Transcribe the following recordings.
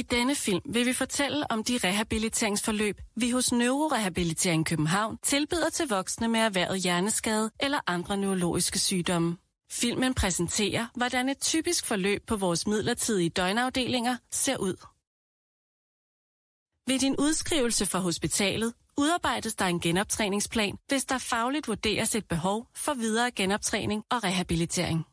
I denne film vil vi fortælle om de rehabiliteringsforløb, vi hos Neurorehabilitering København tilbyder til voksne med erhvervet hjerneskade eller andre neurologiske sygdomme. Filmen præsenterer, hvordan et typisk forløb på vores midlertidige døgnafdelinger ser ud. Ved din udskrivelse fra hospitalet udarbejdes der en genoptræningsplan, hvis der fagligt vurderes et behov for videre genoptræning og rehabilitering.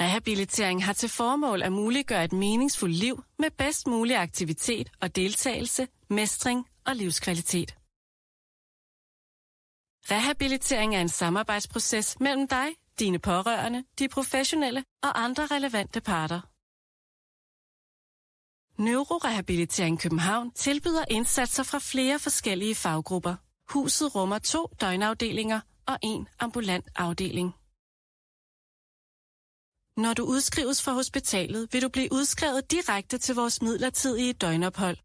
Rehabilitering har til formål at muliggøre et meningsfuldt liv med bedst mulig aktivitet og deltagelse, mestring og livskvalitet. Rehabilitering er en samarbejdsproces mellem dig, dine pårørende, de professionelle og andre relevante parter. Neurorehabilitering København tilbyder indsatser fra flere forskellige faggrupper. Huset rummer to døgnafdelinger og en ambulant afdeling. Når du udskrives fra hospitalet, vil du blive udskrevet direkte til vores midlertidige døgnophold.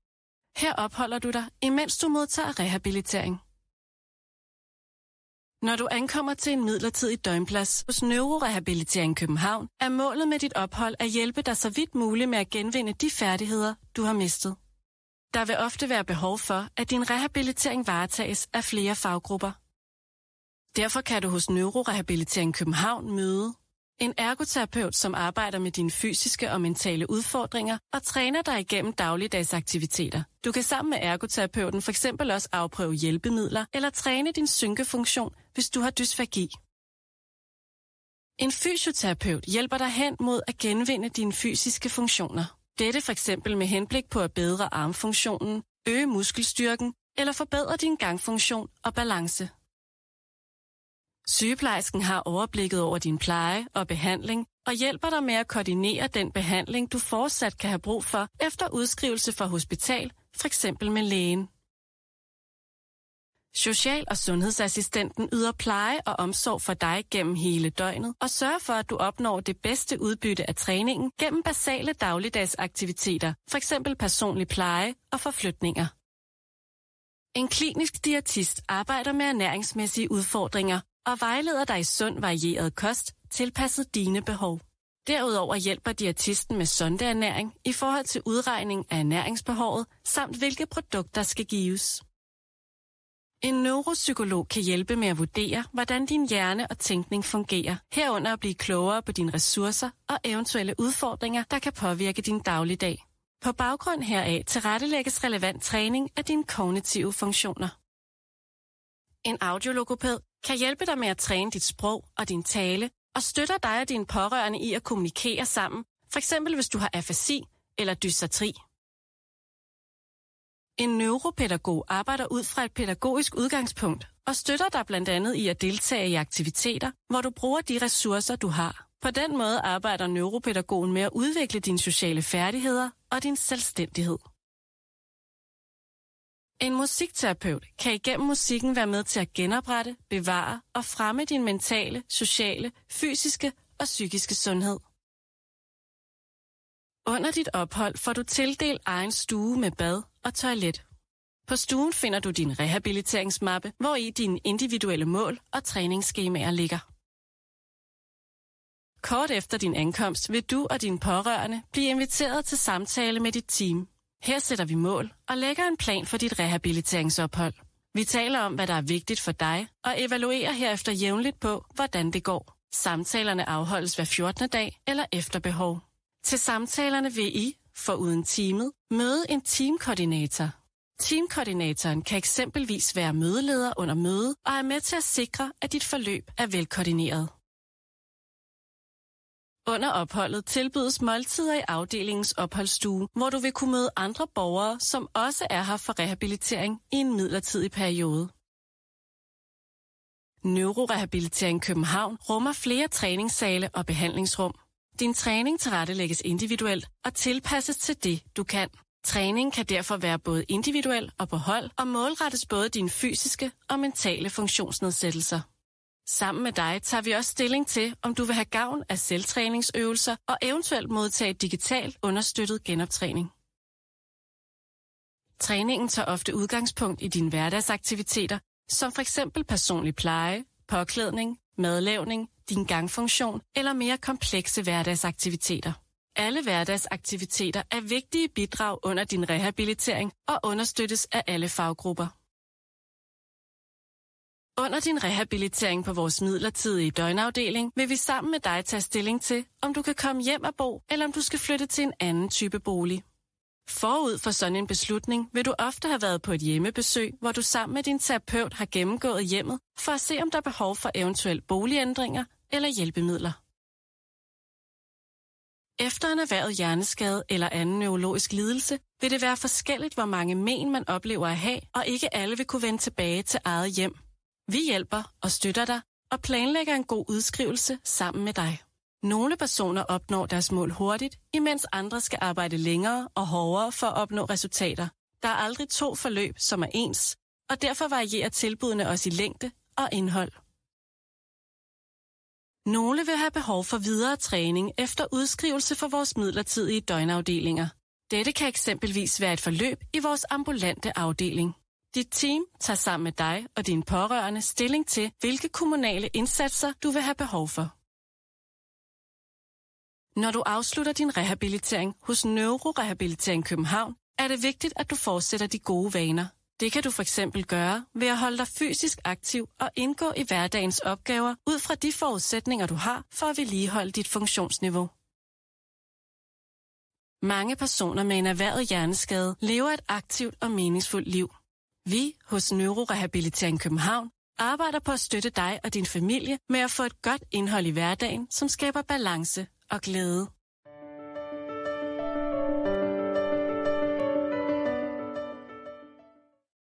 Her opholder du dig, imens du modtager rehabilitering. Når du ankommer til en midlertidig døgnplads hos Neurorehabilitering København, er målet med dit ophold at hjælpe dig så vidt muligt med at genvinde de færdigheder, du har mistet. Der vil ofte være behov for, at din rehabilitering varetages af flere faggrupper. Derfor kan du hos Neurorehabilitering København møde en ergoterapeut, som arbejder med dine fysiske og mentale udfordringer og træner dig igennem dagligdags aktiviteter. Du kan sammen med ergoterapeuten for eksempel også afprøve hjælpemidler eller træne din synkefunktion, hvis du har dysfagi. En fysioterapeut hjælper dig hen mod at genvinde dine fysiske funktioner. Dette for eksempel med henblik på at bedre armfunktionen, øge muskelstyrken eller forbedre din gangfunktion og balance. Sygeplejersken har overblikket over din pleje og behandling og hjælper dig med at koordinere den behandling, du fortsat kan have brug for efter udskrivelse fra hospital, f.eks. med lægen. Social- og sundhedsassistenten yder pleje og omsorg for dig gennem hele døgnet og sørger for, at du opnår det bedste udbytte af træningen gennem basale dagligdags aktiviteter, f.eks. personlig pleje og forflytninger. En klinisk diætist arbejder med ernæringsmæssige udfordringer og vejleder dig i sund varieret kost, tilpasset dine behov. Derudover hjælper diætisten med sondeernæring i forhold til udregning af ernæringsbehovet, samt hvilke produkter skal gives. En neuropsykolog kan hjælpe med at vurdere, hvordan din hjerne og tænkning fungerer, herunder at blive klogere på dine ressourcer og eventuelle udfordringer, der kan påvirke din dagligdag. På baggrund heraf tilrettelægges relevant træning af dine kognitive funktioner. En audiologoped kan hjælpe dig med at træne dit sprog og din tale, og støtter dig og dine pårørende i at kommunikere sammen, f.eks. hvis du har afasi eller dysartri. En neuropædagog arbejder ud fra et pædagogisk udgangspunkt og støtter dig blandt andet i at deltage i aktiviteter, hvor du bruger de ressourcer, du har. På den måde arbejder neuropædagogen med at udvikle dine sociale færdigheder og din selvstændighed. En musikterapeut kan igennem musikken være med til at genoprette, bevare og fremme din mentale, sociale, fysiske og psykiske sundhed. Under dit ophold får du tildelt egen stue med bad og toilet. På stuen finder du din rehabiliteringsmappe, hvor i dine individuelle mål og træningsskemaer ligger. Kort efter din ankomst vil du og dine pårørende blive inviteret til samtale med dit team. Her sætter vi mål og lægger en plan for dit rehabiliteringsophold. Vi taler om, hvad der er vigtigt for dig, og evaluerer herefter jævnligt på, hvordan det går. Samtalerne afholdes hver 14. dag eller efter behov. Til samtalerne vil I, for uden teamet, møde en teamkoordinator. Teamkoordinatoren kan eksempelvis være mødeleder under møde og er med til at sikre, at dit forløb er velkoordineret. Under opholdet tilbydes måltider i afdelingens opholdsstue, hvor du vil kunne møde andre borgere, som også er her for rehabilitering i en midlertidig periode. Neurorehabilitering København rummer flere træningssale og behandlingsrum. Din træning tilrettelægges individuelt og tilpasses til det, du kan. Træning kan derfor være både individuel og på hold og målrettes både dine fysiske og mentale funktionsnedsættelser. Sammen med dig tager vi også stilling til, om du vil have gavn af selvtræningsøvelser og eventuelt modtage digitalt understøttet genoptræning. Træningen tager ofte udgangspunkt i dine hverdagsaktiviteter, som for eksempel personlig pleje, påklædning, madlavning, din gangfunktion eller mere komplekse hverdagsaktiviteter. Alle hverdagsaktiviteter er vigtige bidrag under din rehabilitering og understøttes af alle faggrupper. Under din rehabilitering på vores midlertidige døgnafdeling vil vi sammen med dig tage stilling til, om du kan komme hjem og bo, eller om du skal flytte til en anden type bolig. Forud for sådan en beslutning vil du ofte have været på et hjemmebesøg, hvor du sammen med din terapeut har gennemgået hjemmet for at se, om der er behov for eventuelle boligændringer eller hjælpemidler. Efter en erhvervet hjerneskade eller anden neurologisk lidelse vil det være forskelligt, hvor mange men man oplever at have, og ikke alle vil kunne vende tilbage til eget hjem. Vi hjælper og støtter dig og planlægger en god udskrivelse sammen med dig. Nogle personer opnår deres mål hurtigt, imens andre skal arbejde længere og hårdere for at opnå resultater. Der er aldrig to forløb, som er ens, og derfor varierer tilbudene også i længde og indhold. Nogle vil have behov for videre træning efter udskrivelse for vores midlertidige døgnafdelinger. Dette kan eksempelvis være et forløb i vores ambulante afdeling. Dit team tager sammen med dig og dine pårørende stilling til, hvilke kommunale indsatser du vil have behov for. Når du afslutter din rehabilitering hos Neurorehabilitering København, er det vigtigt, at du fortsætter de gode vaner. Det kan du for eksempel gøre ved at holde dig fysisk aktiv og indgå i hverdagens opgaver ud fra de forudsætninger, du har for at vedligeholde dit funktionsniveau. Mange personer med en erhvervet hjerneskade lever et aktivt og meningsfuldt liv. Vi hos Neurorehabilitering København arbejder på at støtte dig og din familie med at få et godt indhold i hverdagen, som skaber balance og glæde.